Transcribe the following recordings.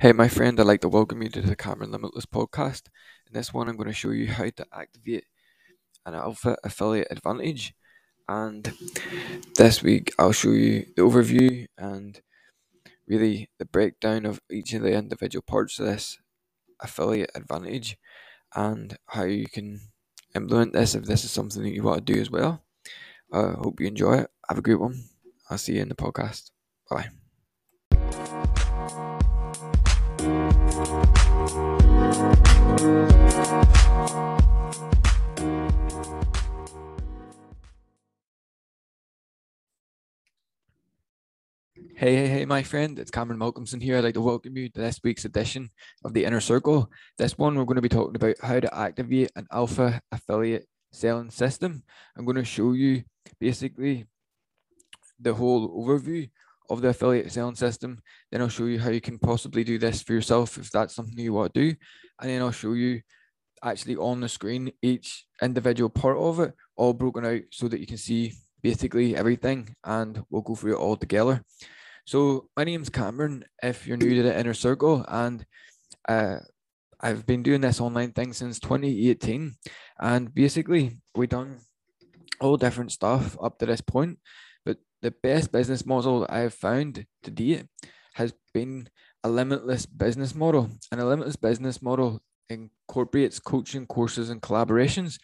Hey, my friend, I'd like to welcome you to the Cameron Limitless podcast. In this one, I'm going to show you how to activate an alpha affiliate advantage. And this week, I'll show you the overview and really the breakdown of each of the individual parts of this affiliate advantage and how you can implement this if this is something that you want to do as well. I uh, hope you enjoy it. Have a great one. I'll see you in the podcast. Bye. Hey, hey, hey, my friend, it's Cameron Malcolmson here. I'd like to welcome you to this week's edition of the Inner Circle. This one, we're going to be talking about how to activate an alpha affiliate selling system. I'm going to show you basically the whole overview of the affiliate selling system. Then I'll show you how you can possibly do this for yourself if that's something you want to do. And then I'll show you actually on the screen each individual part of it, all broken out so that you can see basically everything and we'll go through it all together. So my name's Cameron. If you're new to the inner circle, and uh, I've been doing this online thing since 2018, and basically we've done all different stuff up to this point. The best business model that I've found to date has been a limitless business model, and a limitless business model incorporates coaching courses and collaborations,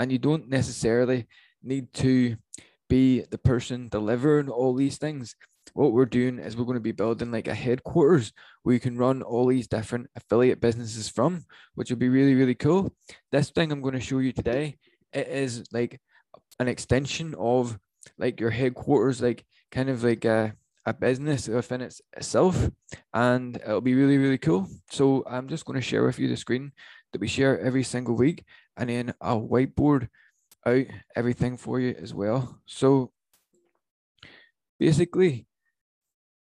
and you don't necessarily need to be the person delivering all these things. What we're doing is we're going to be building like a headquarters where you can run all these different affiliate businesses from, which will be really, really cool. This thing I'm going to show you today, it is like an extension of like your headquarters, like kind of like a, a business within its, itself. And it'll be really, really cool. So I'm just going to share with you the screen that we share every single week. And then I'll whiteboard out everything for you as well. So basically,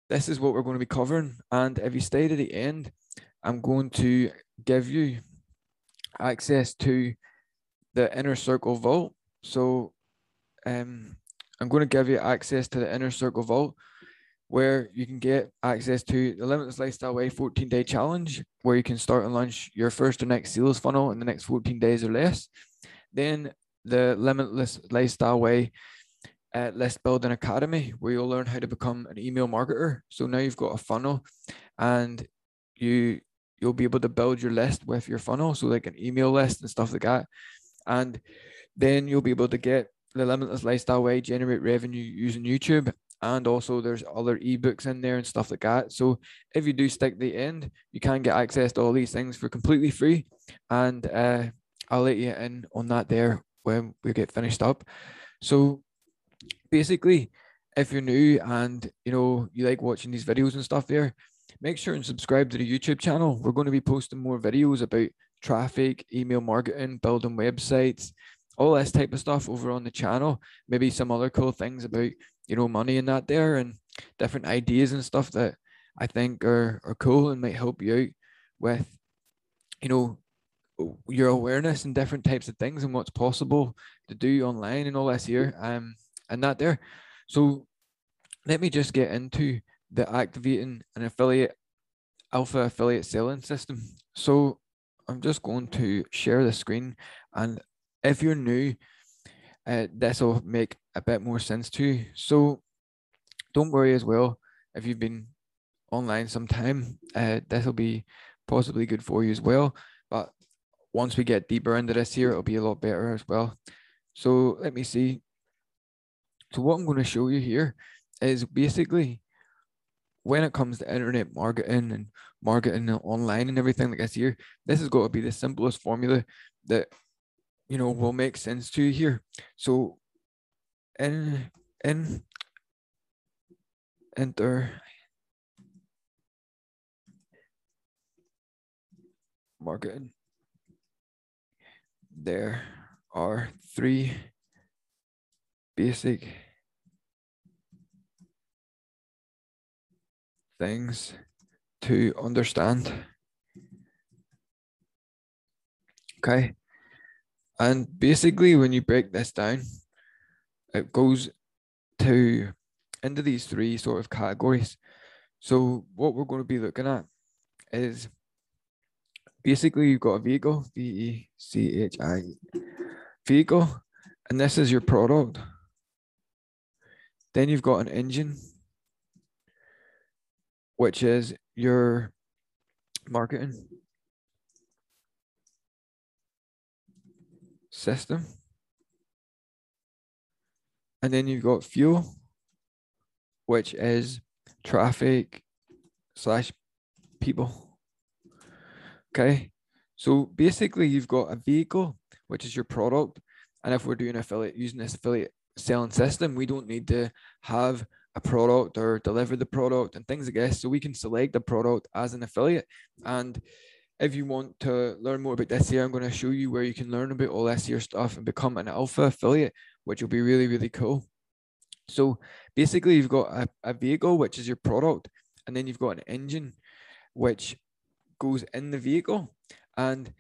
this is what we're going to be covering. And if you stay to the end, I'm going to give you access to the inner circle vault. So um, I'm going to give you access to the inner circle vault where you can get access to the Limitless Lifestyle Way 14 day challenge, where you can start and launch your first or next sales funnel in the next 14 days or less. Then the Limitless Lifestyle Way uh, List Building Academy, where you'll learn how to become an email marketer. So now you've got a funnel, and you you'll be able to build your list with your funnel, so like an email list and stuff like that, and then you'll be able to get the Limitless Lifestyle Way, generate revenue using YouTube, and also there's other ebooks in there and stuff like that. So if you do stick the end, you can get access to all these things for completely free, and uh, I'll let you in on that there when we get finished up. So basically, if you're new and you know you like watching these videos and stuff there, make sure and subscribe to the YouTube channel. We're going to be posting more videos about traffic, email marketing, building websites, all this type of stuff over on the channel. Maybe some other cool things about you know money and that there and different ideas and stuff that I think are, are cool and might help you out with you know your awareness and different types of things and what's possible to do online and all this here. Um and that there. So let me just get into the activating an affiliate alpha affiliate selling system. So I'm just going to share the screen and if you're new, uh, this will make a bit more sense to you. So don't worry as well if you've been online some time, uh, this will be possibly good for you as well. But once we get deeper into this here, it'll be a lot better as well. So let me see. So what I'm going to show you here is basically when it comes to internet marketing and marketing online and everything like this here, this has got to be the simplest formula that you know will make sense to you here. So in in internet marketing. There are three basic things to understand. Okay. And basically, when you break this down, it goes to into these three sort of categories. So, what we're going to be looking at is basically you've got a vehicle, V E C H I, vehicle, and this is your product. Then you've got an engine, which is your marketing system. And then you've got fuel, which is traffic slash people. Okay. So basically you've got a vehicle, which is your product. And if we're doing affiliate using this affiliate selling system, we don't need to have a product or deliver the product and things like this. So we can select the product as an affiliate. And if you want to learn more about here, I'm going to show you where you can learn about all here stuff and become an alpha affiliate, which will be really, really cool. So basically you've got a, a vehicle, which is your product, and then you've got an engine, which goes in the vehicle. And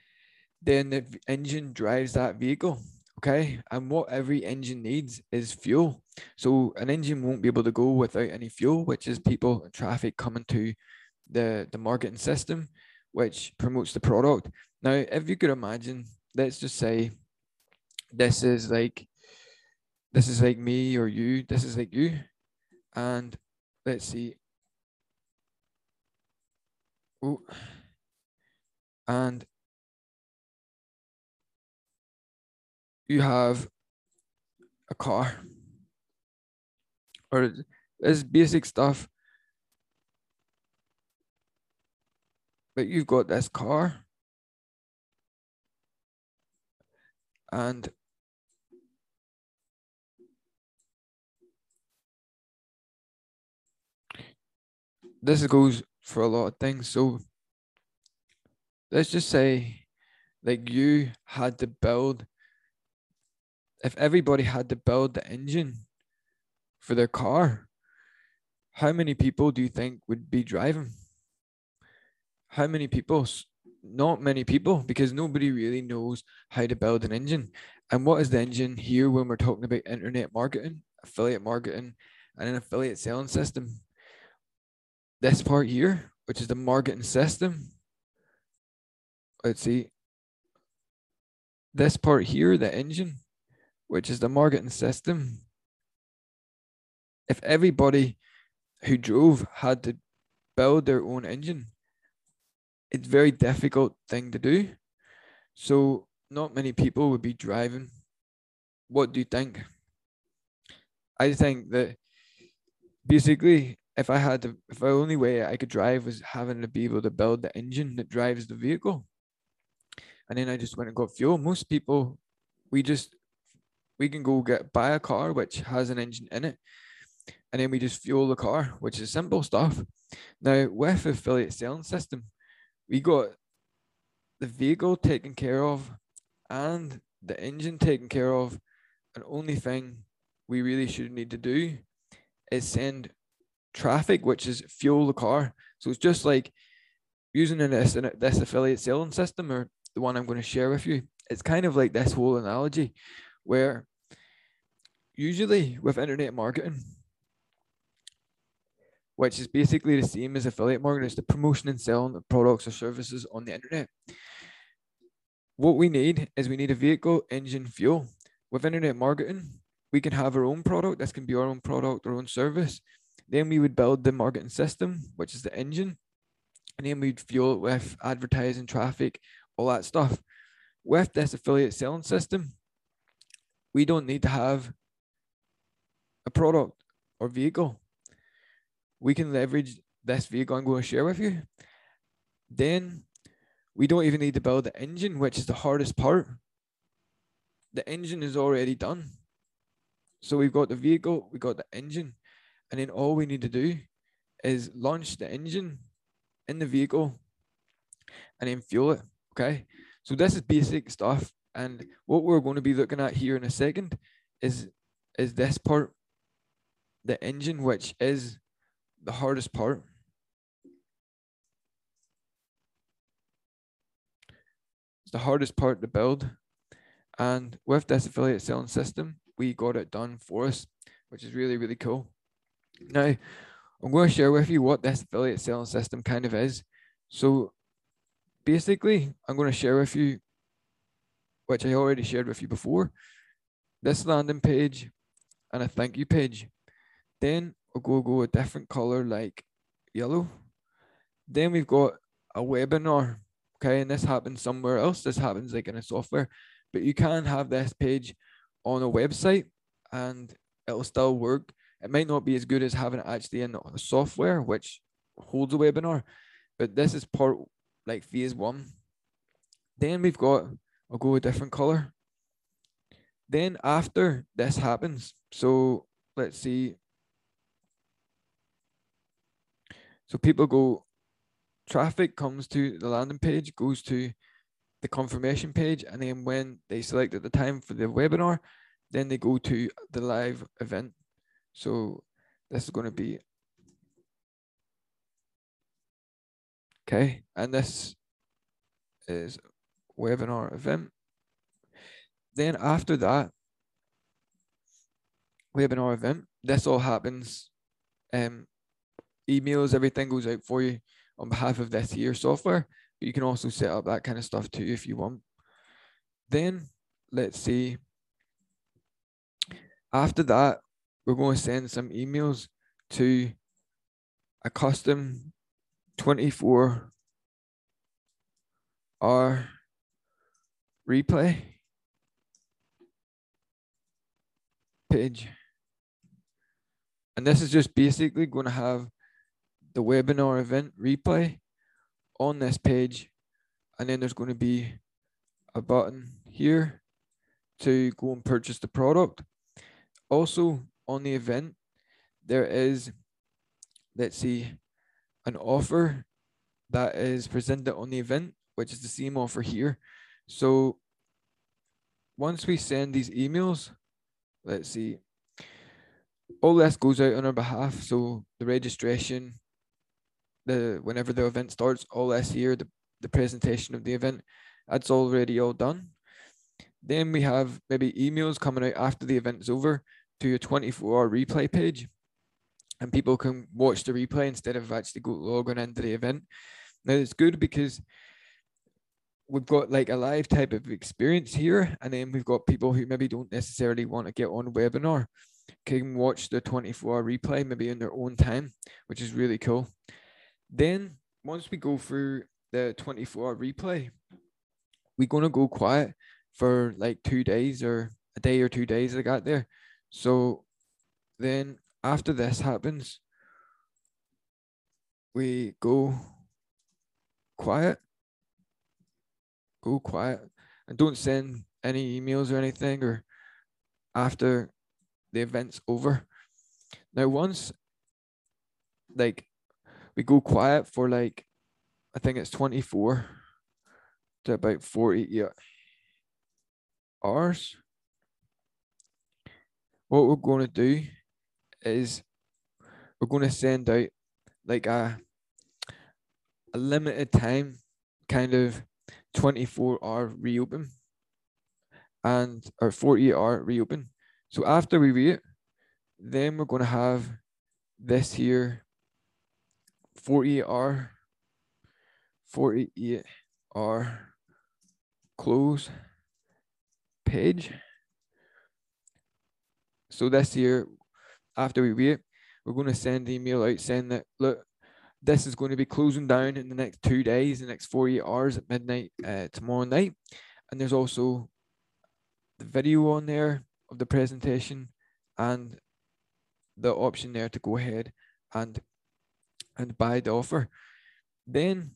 then the engine drives that vehicle. Okay. And what every engine needs is fuel. So an engine won't be able to go without any fuel, which is people and traffic coming to the, the marketing system, which promotes the product. Now, if you could imagine, let's just say this is like this is like me or you, this is like you. And let's see. Oh. And you have a car or this basic stuff but you've got this car and this goes for a lot of things so let's just say like you had to build if everybody had to build the engine for their car, how many people do you think would be driving? How many people? Not many people, because nobody really knows how to build an engine. And what is the engine here when we're talking about internet marketing, affiliate marketing, and an affiliate selling system? This part here, which is the marketing system. Let's see. This part here, the engine, which is the marketing system. If everybody who drove had to build their own engine, it's very difficult thing to do. So not many people would be driving. What do you think? I think that basically if I had to if the only way I could drive was having to be able to build the engine that drives the vehicle. And then I just went and got fuel. Most people we just we can go get buy a car which has an engine in it, and then we just fuel the car, which is simple stuff. Now with affiliate selling system, we got the vehicle taken care of and the engine taken care of. And only thing we really should need to do is send traffic, which is fuel the car. So it's just like using this this affiliate selling system or the one I'm going to share with you. It's kind of like this whole analogy where usually with internet marketing, which is basically the same as affiliate marketing, it's the promotion and selling of products or services on the internet. What we need is we need a vehicle, engine, fuel. With internet marketing, we can have our own product. This can be our own product, our own service. Then we would build the marketing system, which is the engine. And then we'd fuel it with advertising, traffic, all that stuff. With this affiliate selling system, we don't need to have a product or vehicle, we can leverage this vehicle I'm going to share with you. Then we don't even need to build the engine, which is the hardest part. The engine is already done. So we've got the vehicle, we've got the engine, and then all we need to do is launch the engine in the vehicle and then fuel it. Okay. So this is basic stuff. And what we're going to be looking at here in a second is is this part the engine, which is the hardest part. It's the hardest part to build. And with this affiliate selling system, we got it done for us, which is really, really cool. Now, I'm going to share with you what this affiliate selling system kind of is. So basically, I'm going to share with you, which I already shared with you before, this landing page and a thank you page. Then we'll go go a different color like yellow. Then we've got a webinar. Okay, and this happens somewhere else. This happens like in a software, but you can have this page on a website and it'll still work. It might not be as good as having it actually in the software, which holds a webinar, but this is part like phase one. Then we've got, I'll go a different color. Then after this happens, so let's see. So people go, traffic comes to the landing page, goes to the confirmation page, and then when they select at the time for the webinar, then they go to the live event. So this is going to be okay, and this is webinar event. Then after that webinar event, this all happens. Um, emails, everything goes out for you on behalf of this here software. But you can also set up that kind of stuff too if you want. Then let's see. After that, we're going to send some emails to a custom 24 hour replay page. And this is just basically going to have the webinar event replay on this page. And then there's going to be a button here to go and purchase the product. Also on the event, there is, let's see, an offer that is presented on the event, which is the same offer here. So once we send these emails, let's see, all this goes out on our behalf. So the registration, the whenever the event starts, all this here, the, the presentation of the event, that's already all done. Then we have maybe emails coming out after the event is over to your 24 hour replay page. And people can watch the replay instead of actually go logging into the event. Now it's good because we've got like a live type of experience here, and then we've got people who maybe don't necessarily want to get on webinar can watch the 24 hour replay maybe in their own time, which is really cool. Then once we go through the 24 hour replay, we're gonna go quiet for like two days or a day or two days I got there. So then after this happens, we go quiet go quiet and don't send any emails or anything or after the event's over. Now, once like we go quiet for like, I think it's 24 to about 40 hours. What we're going to do is we're going to send out like a, a limited time kind of 24 hour reopen and or 48 hour reopen. So after we wait, then we're going to have this here 48 hour 48 hour close page. So this here, after we wait, we're going to send email out saying that look, this is going to be closing down in the next two days, the next 48 hours at midnight uh, tomorrow night. And there's also the video on there of the presentation and the option there to go ahead and and buy the offer. Then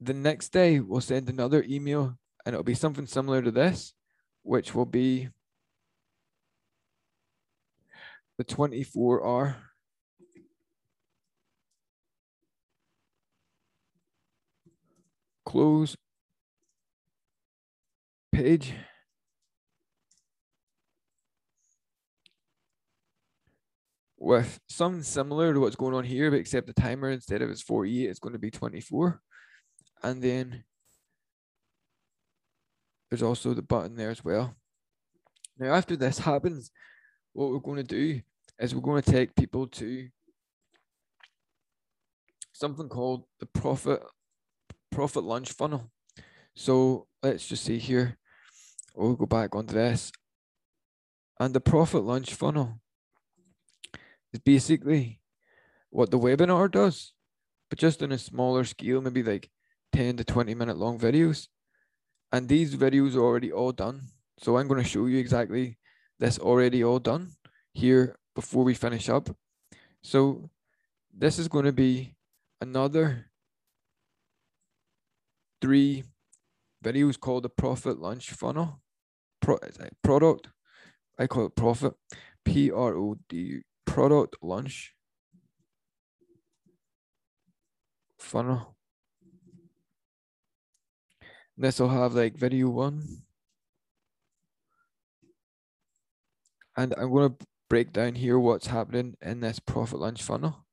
the next day we'll send another email and it'll be something similar to this, which will be the 24 hour close page. With something similar to what's going on here, but except the timer instead of it's 48, it's going to be 24. And then there's also the button there as well. Now, after this happens, what we're going to do is we're going to take people to something called the profit profit launch funnel. So let's just see here. We'll go back onto this. And the profit launch funnel is basically what the webinar does, but just on a smaller scale, maybe like 10 to 20 minute long videos. And these videos are already all done. So I'm going to show you exactly this already all done here before we finish up. So this is going to be another three videos called the profit launch funnel Pro, product. I call it profit, P R O D product launch funnel. This will have like video one. And I'm going to break down here what's happening in this profit launch funnel.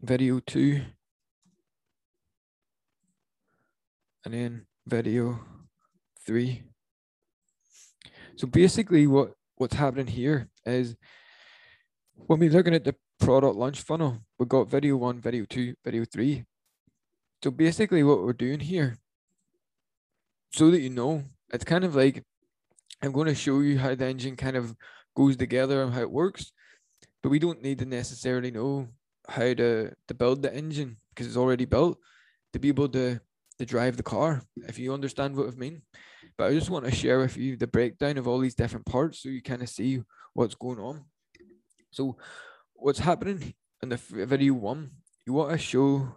Video two. And then video three. So basically what, what's happening here is when we're looking at the product launch funnel, we've got video one, video two, video three. So basically what we're doing here, so that you know, it's kind of like I'm going to show you how the engine kind of goes together and how it works, but we don't need to necessarily know how to, to build the engine because it's already built to be able to, to drive the car, if you understand what I mean. But I just want to share with you the breakdown of all these different parts so you kind of see what's going on. So what's happening in the video one, you want to show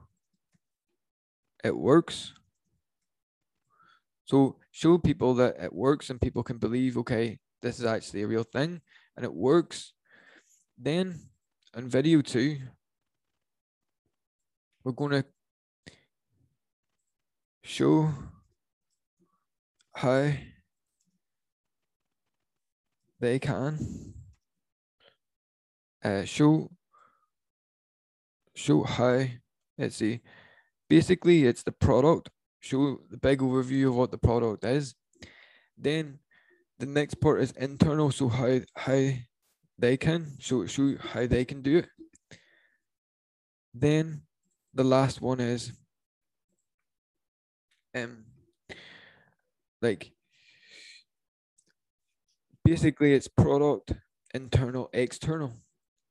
it works so show people that it works and people can believe, okay, this is actually a real thing and it works. Then in video two, we're going to show how they can uh, show show how let's see. Basically it's the product. Show the big overview of what the product is. Then the next part is internal, so how how they can show show how they can do it. Then the last one is um like basically it's product internal external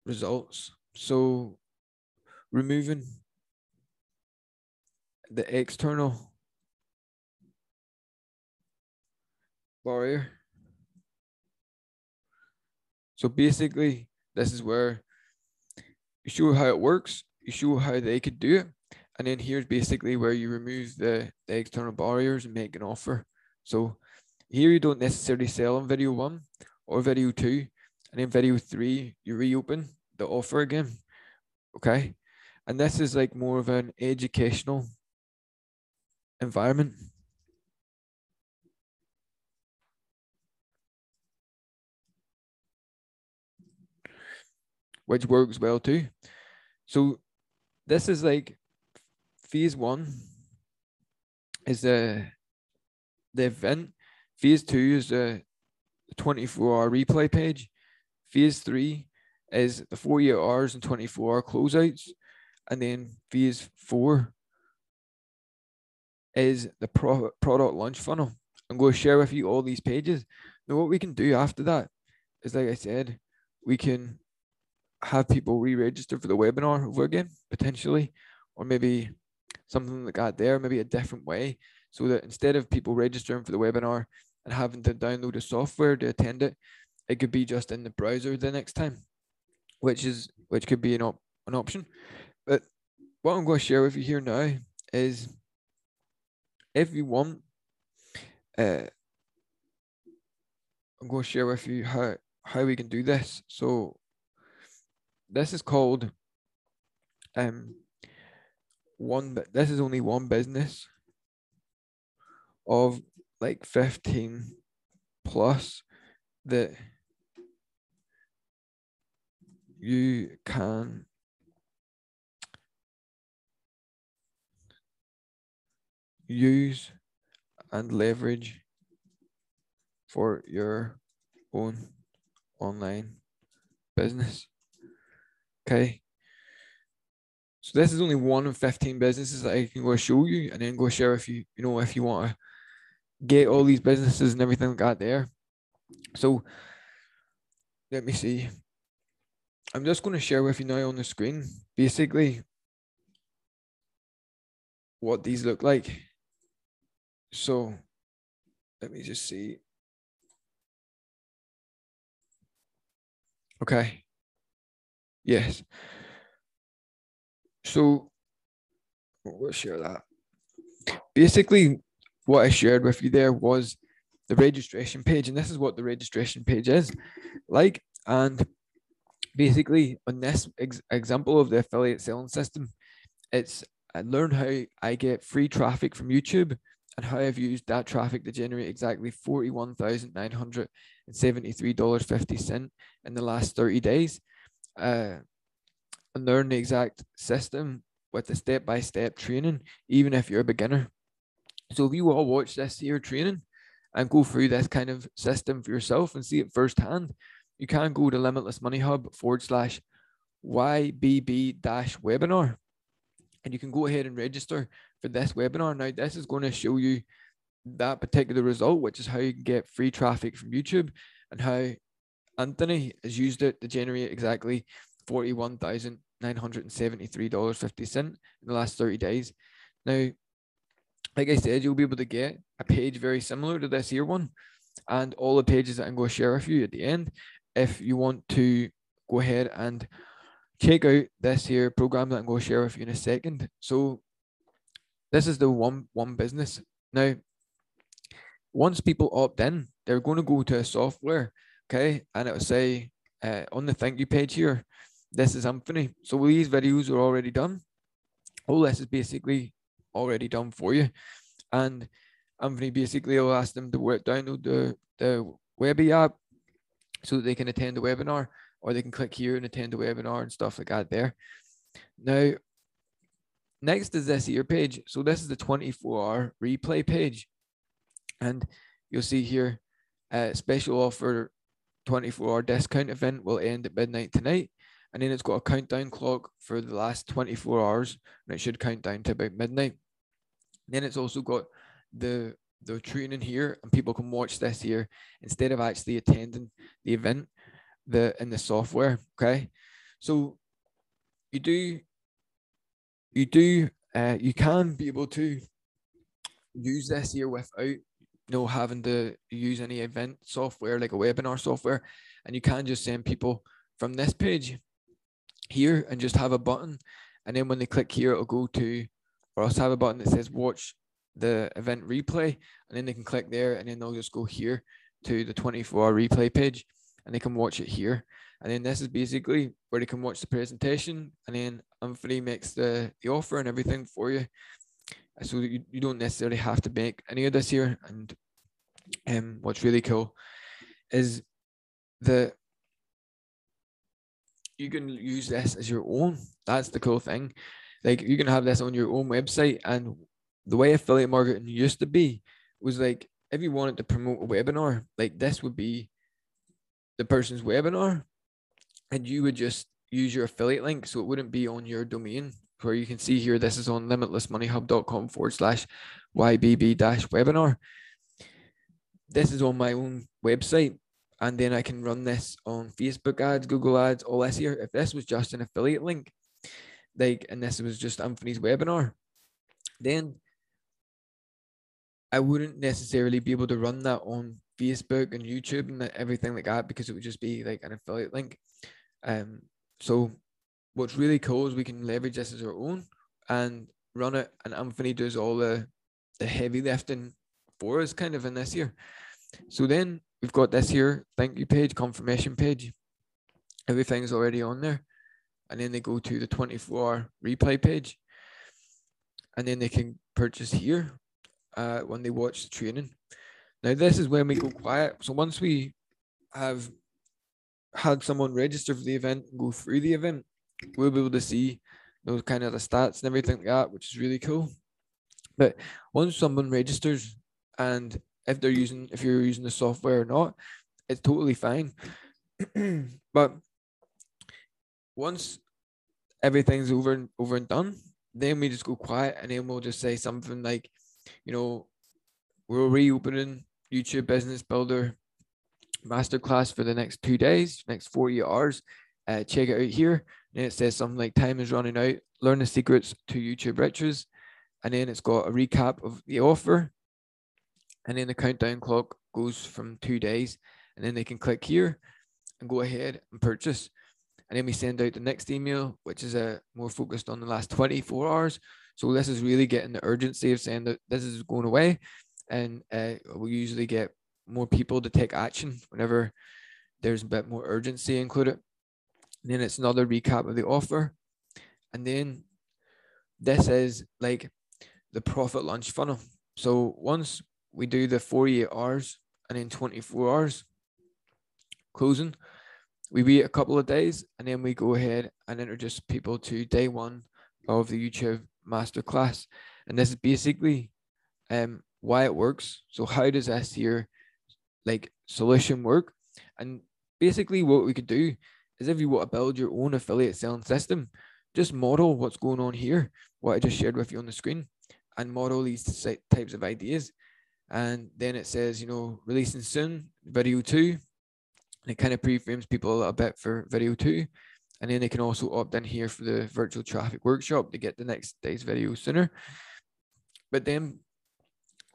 results so removing the external barrier. So basically, this is where you show how it works, you show how they could do it, and then here's basically where you remove the, the external barriers and make an offer. So here you don't necessarily sell on video one or video two, and in video three, you reopen the offer again. Okay. And this is like more of an educational environment. which works well too. So this is like phase one is the the event. Phase two is the 24 hour replay page. Phase three is the 48 hours and 24 hour closeouts. And then phase four is the pro- product launch funnel. I'm going to share with you all these pages. Now, what we can do after that is, like I said, we can have people re-register for the webinar over again potentially, or maybe something like that there, maybe a different way, so that instead of people registering for the webinar and having to download the software to attend it, it could be just in the browser the next time, which is which could be an op- an option. But what I'm going to share with you here now is if you want, uh, I'm going to share with you how how we can do this. So this is called um one this is only one business of like 15 plus that you can use and leverage for your own online business. Okay. So this is only one of 15 businesses that I can go show you and then go share if you, you know, if you want to get all these businesses and everything like that there. So let me see. I'm just going to share with you now on the screen basically what these look like. So let me just see. Okay. Yes. So we'll share that. Basically, what I shared with you there was the registration page, and this is what the registration page is like. And basically, on this ex- example of the affiliate selling system, it's I learn how I get free traffic from YouTube and how I've used that traffic to generate exactly $41,973.50 in the last 30 days. Uh, and learn the exact system with the step by step training, even if you're a beginner. So if you all watch this here training and go through this kind of system for yourself and see it firsthand, you can go to Limitless Money Hub forward slash YBB dash webinar and you can go ahead and register for this webinar. Now, this is going to show you that particular result, which is how you can get free traffic from YouTube and how Anthony has used it to generate exactly $41,973.50 in the last 30 days. Now, like I said, you'll be able to get a page very similar to this here one and all the pages that I'm going to share with you at the end if you want to go ahead and check out this here program that I'm going to share with you in a second. So this is the one one business. Now, once people opt in, they're going to go to a software, okay, and it will say uh, on the thank you page here, this is Anthony. So these videos are already done. All this is basically already done for you, and Anthony basically will ask them to work download the the Webby app so that they can attend the webinar or they can click here and attend the webinar and stuff like that there. Now, next is this here page. So this is the 24 hour replay page. And you'll see here, uh, special offer 24 hour discount event will end at midnight tonight. And then it's got a countdown clock for the last 24 hours, and it should count down to about midnight. Then it's also got the the training here, and people can watch this here instead of actually attending the event the in the software. Okay, so you do you do uh, you can be able to use this here without you know having to use any event software like a webinar software, and you can just send people from this page here and just have a button, and then when they click here, it'll go to or else have a button that says watch the event replay, and then they can click there, and then they'll just go here to the 24 hour replay page and they can watch it here. And then this is basically where they can watch the presentation and then Anthony makes the, the offer and everything for you. So you, you don't necessarily have to make any of this here. And um, what's really cool is that you can use this as your own. That's the cool thing. Like you can have this on your own website. And the way affiliate marketing used to be was like if you wanted to promote a webinar, like this would be the person's webinar. And you would just use your affiliate link. So it wouldn't be on your domain where you can see here this is on limitlessmoneyhub.com forward slash ybb dash webinar. This is on my own website. And then i can run this on facebook ads google ads all this here. If this was just an affiliate link like and this was just anthony's webinar then i wouldn't necessarily be able to run that on Facebook and YouTube and everything like that because it would just be like an affiliate link. Um, so what's really cool is we can leverage this as our own and run it, and Anthony does all the the heavy lifting for us, kind of in this here. So then we've got this here thank you page, confirmation page. Everything's already on there, and then they go to the 24 hour replay page, and then they can purchase here uh, when they watch the training. Now, this is when we go quiet. So once we have had someone register for the event and go through the event, we'll be able to see those kind of the stats and everything like that, which is really cool. But once someone registers and if they're using if you're using the software or not, it's totally fine. but once everything's over and over and done, then we just go quiet and then we'll just say something like, you know, we're reopening YouTube Business Builder masterclass for the next two days, next 48 hours. Uh, check it out here. And it says something like time is running out. Learn the secrets to YouTube riches. And then it's got a recap of the offer. And then the countdown clock goes from two days. And then they can click here and go ahead and purchase. And then we send out the next email, which is a uh, more focused on the last 24 hours. So this is really getting the urgency of saying that this is going away. And uh, we usually get more people to take action whenever there's a bit more urgency included. And then it's another recap of the offer. And then this is like the profit launch funnel. So once we do the 48 hours and then 24 hours closing, we wait a couple of days and then we go ahead and introduce people to day one of the YouTube masterclass. And this is basically um, why it works. So how does this here like solution work? And basically what we could do is if you want to build your own affiliate selling system, just model what's going on here, what I just shared with you on the screen, and model these types of ideas. And then it says, you know, releasing soon, video two, and it kind of pre-frames people a bit for video two. And then they can also opt in here for the virtual traffic workshop to get the next day's video sooner. But then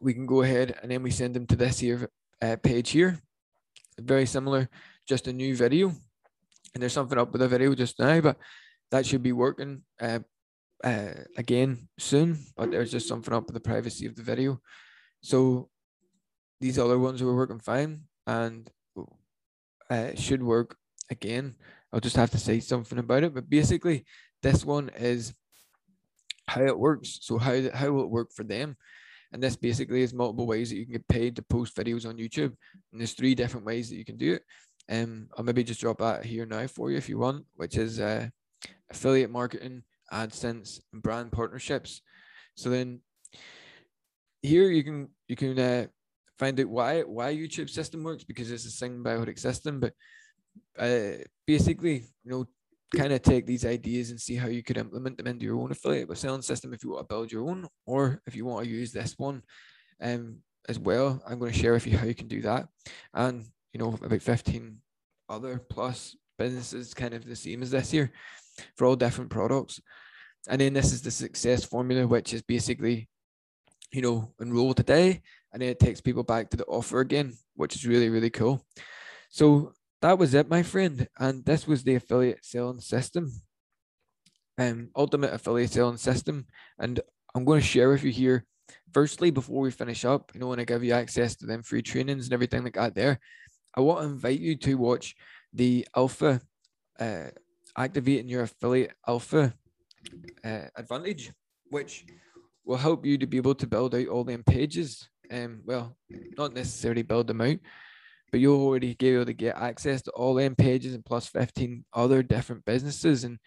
we can go ahead and then we send them to this here uh, page here. Very similar, just a new video. And there's something up with the video just now, but that should be working uh, uh, again soon. But there's just something up with the privacy of the video. So these other ones were working fine and uh, should work again. I'll just have to say something about it. But basically, this one is how it works. So how how will it work for them? And this basically is multiple ways that you can get paid to post videos on YouTube. And there's three different ways that you can do it. Um, I'll maybe just drop that here now for you if you want, which is uh, affiliate marketing, AdSense, and brand partnerships. So then here you can you can uh, find out why why YouTube system works because it's a symbiotic system. But uh, basically, you know, kind of take these ideas and see how you could implement them into your own affiliate selling system if you want to build your own, or if you want to use this one um, as well. I'm going to share with you how you can do that, and you know about 15 other plus businesses kind of the same as this here for all different products. And then this is the success formula, which is basically, you know, enroll today, and then it takes people back to the offer again, which is really, really cool. So that was it, my friend. And this was the affiliate selling system, um, ultimate affiliate selling system. And I'm going to share with you here, firstly, before we finish up, you know, when I give you access to them free trainings and everything like that there, I want to invite you to watch the alpha, uh, activating your affiliate alpha uh, advantage, which will help you to be able to build out all them pages. Um, well, not necessarily build them out, but you'll already be able to get access to all them pages and plus 15 other different businesses and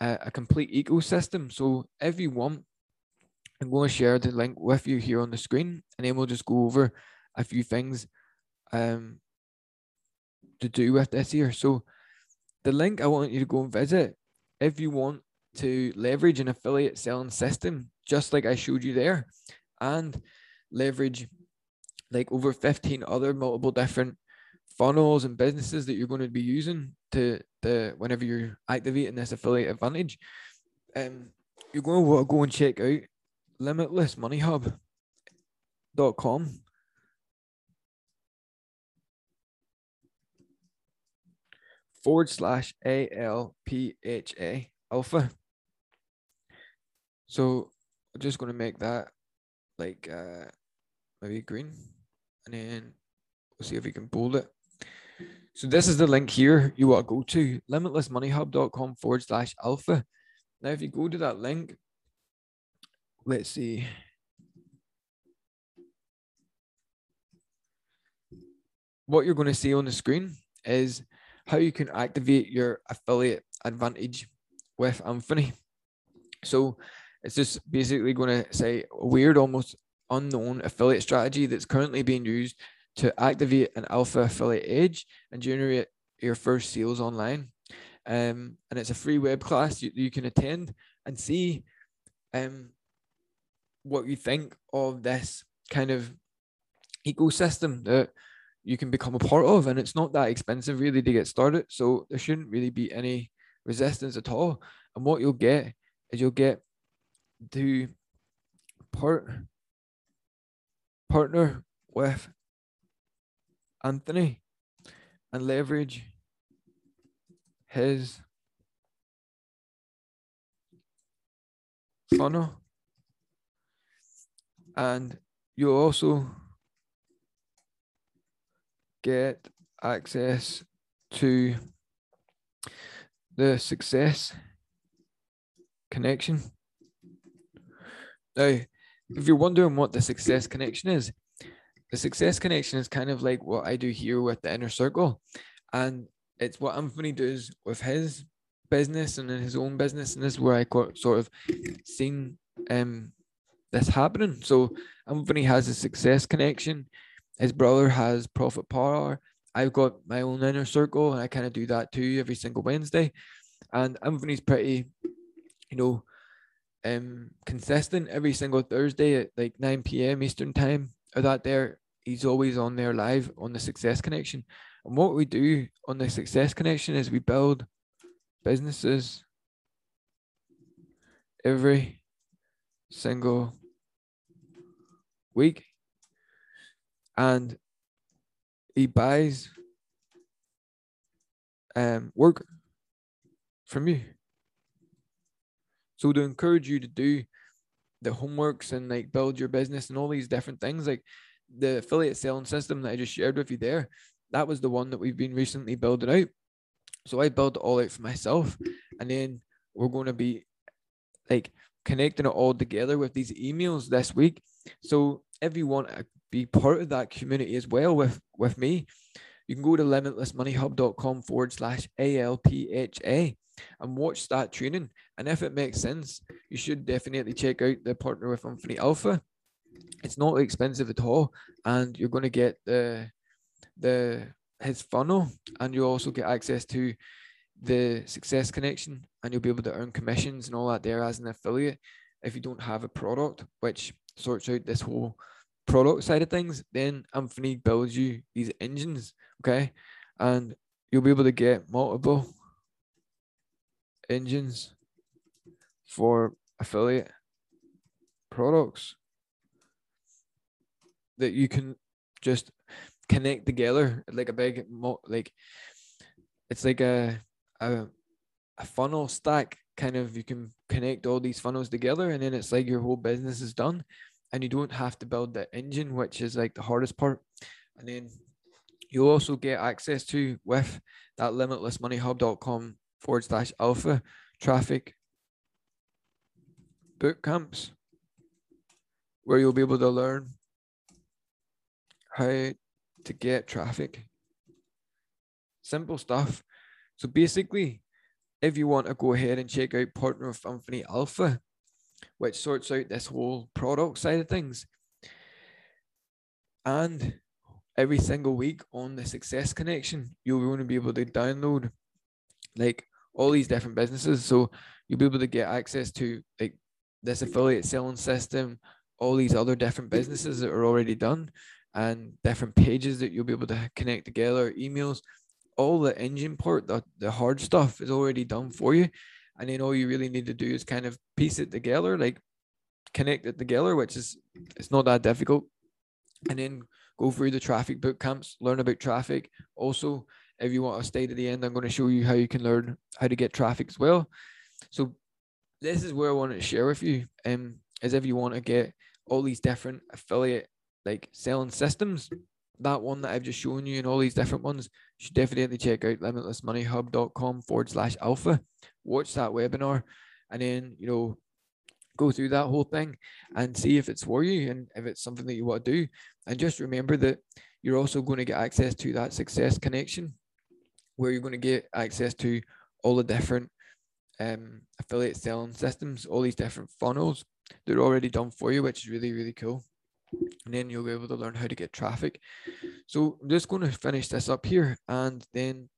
uh, a complete ecosystem. So if you want, I'm going to share the link with you here on the screen, and then we'll just go over a few things um, to do with this here. So the link I want you to go and visit if you want to leverage an affiliate selling system, just like I showed you there, and leverage like over 15 other multiple different funnels and businesses that you're going to be using to the whenever you're activating this affiliate advantage. Um, you're going to want to go and check out limitlessmoneyhub.com. forward slash ALPHA alpha. So I'm just going to make that like uh, maybe green and then we'll see if we can bold it. So this is the link here you want to go to limitlessmoneyhub.com forward slash alpha. Now, if you go to that link, let's see. What you're going to see on the screen is how you can activate your affiliate advantage with Anthony. So it's just basically going to say weird, almost unknown affiliate strategy that's currently being used to activate an alpha affiliate edge and generate your first sales online. Um, and it's a free web class you, you can attend and see um, what you think of this kind of ecosystem that you can become a part of. And it's not that expensive really to get started. So there shouldn't really be any resistance at all. And what you'll get is you'll get to part partner with Anthony and leverage his funnel and you'll also get access to the success connection. Now, if you're wondering what the success connection is, the success connection is kind of like what I do here with the inner circle. And it's what Anthony does with his business and in his own business. And this is where I got sort of seen um this happening. So Anthony has a success connection. His brother has profit power. I've got my own inner circle, and I kind of do that too every single Wednesday. And Anthony's pretty, you know, um, consistent every single Thursday at like 9 p.m. Eastern time. Or that there, he's always on there live on the Success Connection. And what we do on the Success Connection is we build businesses every single week. And he buys um, work from you. So to encourage you to do the homeworks and like build your business and all these different things, like the affiliate selling system that I just shared with you there, that was the one that we've been recently building out. So I built it all out for myself, and then we're going to be like connecting it all together with these emails this week. So if you want to be part of that community as well with with me, you can go to limitlessmoneyhub.com forward slash ALPHA and watch that training. And if it makes sense, you should definitely check out the Partner with Anthony Alpha. It's not expensive at all, and you're going to get the the his funnel, and you'll also get access to the Success Connection, and you'll be able to earn commissions and all that there as an affiliate if you don't have a product, which sorts out this whole product side of things. Then Anthony builds you these engines, okay, and you'll be able to get multiple engines for affiliate products that you can just connect together like a big like it's like a a, a funnel stack kind of you can connect all these funnels together and then it's like your whole business is done and you don't have to build the engine which is like the hardest part and then you also get access to with that limitlessmoneyhub.com forward slash alpha traffic boot camps where you'll be able to learn how to get traffic. Simple stuff. So basically, if you want to go ahead and check out Partner with Anthony Alpha, which sorts out this whole product side of things, and every single week on the Success Connection, you're going to be able to download like all these different businesses. So you'll be able to get access to like this affiliate selling system, all these other different businesses that are already done, and different pages that you'll be able to connect together, emails, all the engine part, the, the hard stuff is already done for you. And then all you really need to do is kind of piece it together, like connect it together, which is it's not that difficult. And then go through the traffic boot camps, learn about traffic. Also, if you want to stay to the end, I'm going to show you how you can learn how to get traffic as well. So this is where I want to share with you. Um, is if you want to get all these different affiliate like selling systems, that one that I've just shown you and all these different ones, you should definitely check out limitlessmoneyhub.com forward slash alpha. Watch that webinar and then, you know, go through that whole thing and see if it's for you and if it's something that you want to do. And just remember that you're also going to get access to that success connection where you're going to get access to all the different um, affiliate selling systems, all these different funnels that are already done for you, which is really, really cool and then you'll be able to learn how to get traffic. So I'm just going to finish this up here and then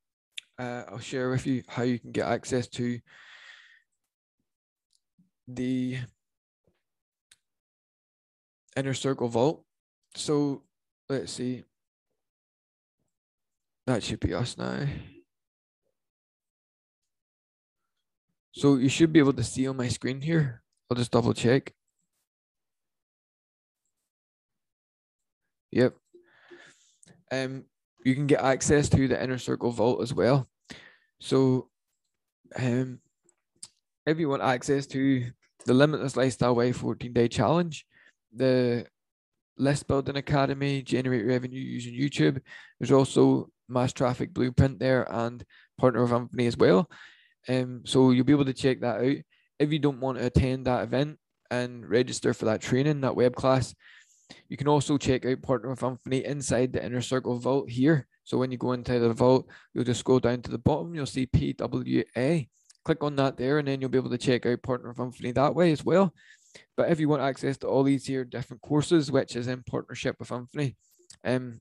uh, I'll share with you how you can get access to the inner circle vault. So let's see. That should be us now. So you should be able to see on my screen here. I'll just double check. Yep. Um, you can get access to the inner circle vault as well. So, um, if you want access to the Limitless Lifestyle Way 14 day challenge, the List Building Academy, generate revenue using YouTube. There's also Mass Traffic Blueprint there and Partner of Anthony as well. Um, so you'll be able to check that out. If you don't want to attend that event and register for that training, that web class, you can also check out Partner with Anthony inside the Inner Circle Vault here. So when you go into the vault, you'll just scroll down to the bottom, you'll see PWA. Click on that there, and then you'll be able to check out Partner with Anthony that way as well. But if you want access to all these here different courses, which is in partnership with Anthony, um,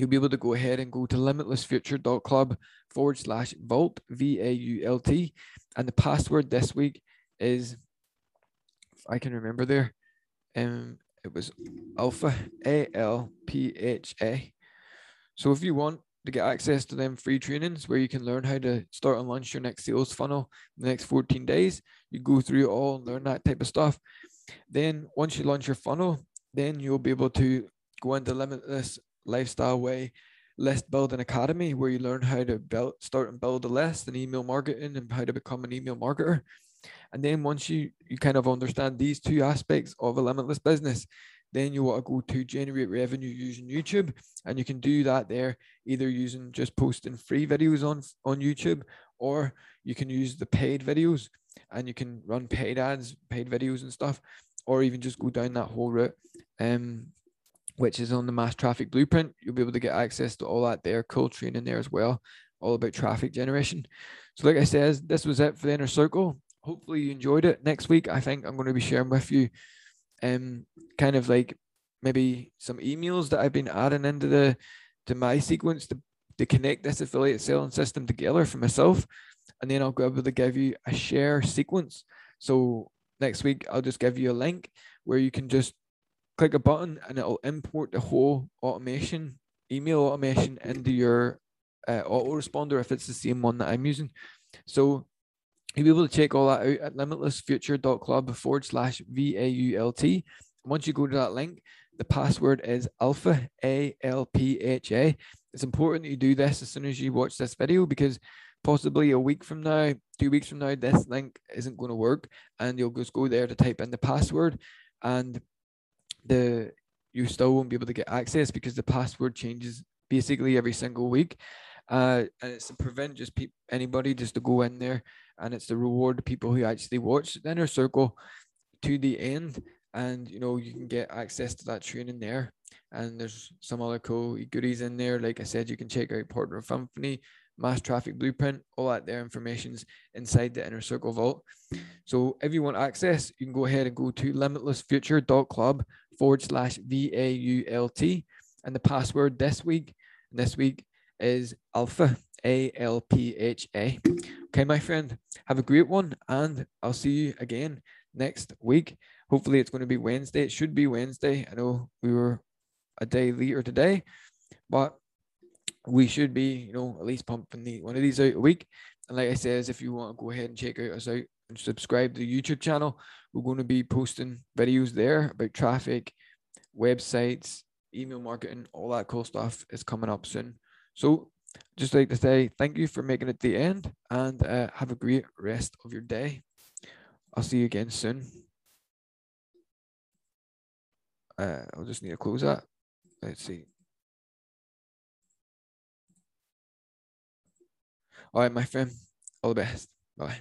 you'll be able to go ahead and go to limitlessfuture.club forward slash vault, V A U L T. And the password this week is, if I can remember there, um, it was Alpha, A L P H A. So if you want to get access to them free trainings where you can learn how to start and launch your next sales funnel in the next 14 days, you go through it all and learn that type of stuff. Then once you launch your funnel, then you'll be able to go into limitless lifestyle way list building academy where you learn how to build start and build a list and email marketing and how to become an email marketer. And then once you you kind of understand these two aspects of a limitless business then you want to go to generate revenue using youtube. And you can do that there either using just posting free videos on on youtube or you can use the paid videos. And you can run paid ads paid videos and stuff or even just go down that whole route. Um which is on the mass traffic blueprint. You'll be able to get access to all that there, cool training there as well, all about traffic generation. So, like I said, this was it for the inner circle. Hopefully, you enjoyed it. Next week, I think I'm going to be sharing with you, um, kind of like maybe some emails that I've been adding into the to my sequence to, to connect this affiliate selling system together for myself, and then I'll go able to give you a share sequence. So next week, I'll just give you a link where you can just click a button and it'll import the whole automation, email automation into your uh, autoresponder if it's the same one that I'm using. So you'll be able to check all that out at limitlessfuture.club forward slash VAULT. Once you go to that link, the password is alpha A L P H A. It's important that you do this as soon as you watch this video because possibly a week from now, two weeks from now, this link isn't going to work and you'll just go there to type in the password and the you still won't be able to get access because the password changes basically every single week. Uh, and it's to prevent just pe- anybody just to go in there, and it's to reward people who actually watch the inner circle to the end. And you know you can get access to that training there, and there's some other cool goodies in there. Like I said, you can check out Partner of Anthony, mass traffic blueprint, all that there information's inside the inner circle vault. So if you want access, you can go ahead and go to limitlessfuture.club forward slash V-A-U-L-T. And the password this week, this week is alpha, A-L-P-H-A. Okay, my friend, have a great one. And I'll see you again next week. Hopefully it's going to be Wednesday. It should be Wednesday. I know we were a day later today, but we should be, you know, at least pumping the, one of these out a week. And like I says, if you want to go ahead and check out us out subscribe to the YouTube channel, we're going to be posting videos there about traffic, websites, email marketing, all that cool stuff is coming up soon. So just like to say thank you for making it the end and uh, have a great rest of your day. I'll see you again soon. Uh, I'll just need to close that. Let's see. All right, my friend. All the best. Bye.